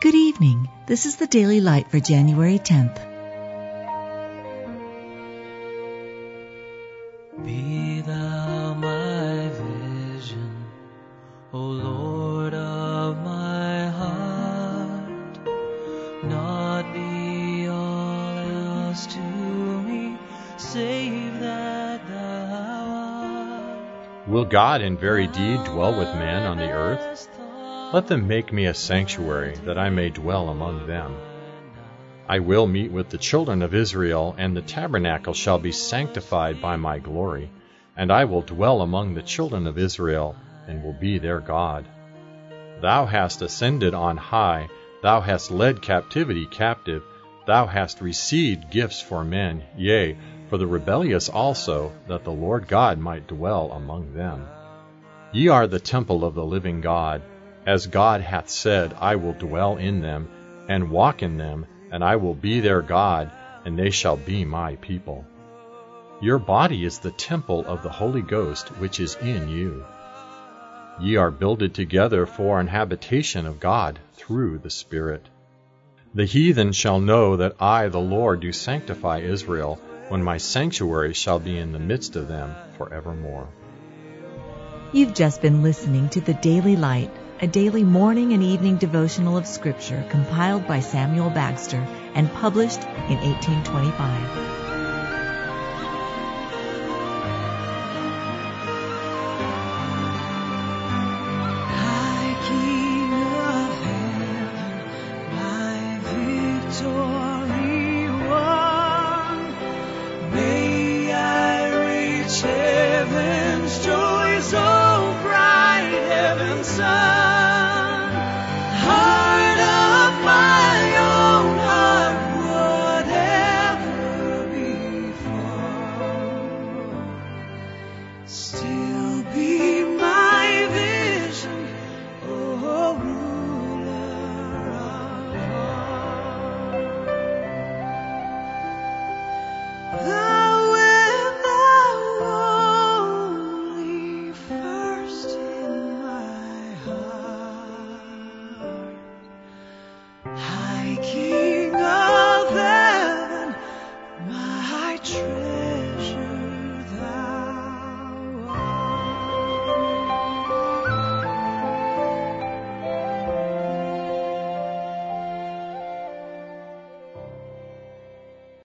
Good evening. This is the Daily Light for January 10th. Be thou my vision, O Lord of my heart. Not be all else to me, save that thou art. Will God in very deed dwell with man on the earth? Let them make me a sanctuary, that I may dwell among them. I will meet with the children of Israel, and the tabernacle shall be sanctified by my glory. And I will dwell among the children of Israel, and will be their God. Thou hast ascended on high, thou hast led captivity captive, thou hast received gifts for men, yea, for the rebellious also, that the Lord God might dwell among them. Ye are the temple of the living God. As God hath said, I will dwell in them, and walk in them, and I will be their God, and they shall be my people. Your body is the temple of the Holy Ghost which is in you. Ye are builded together for an habitation of God through the Spirit. The heathen shall know that I, the Lord, do sanctify Israel, when my sanctuary shall be in the midst of them forevermore. You've just been listening to the Daily Light, a daily morning and evening devotional of Scripture compiled by Samuel Bagster and published in 1825. High King of heaven, my victory won. May I reach heaven's joy so bright, heaven's sun.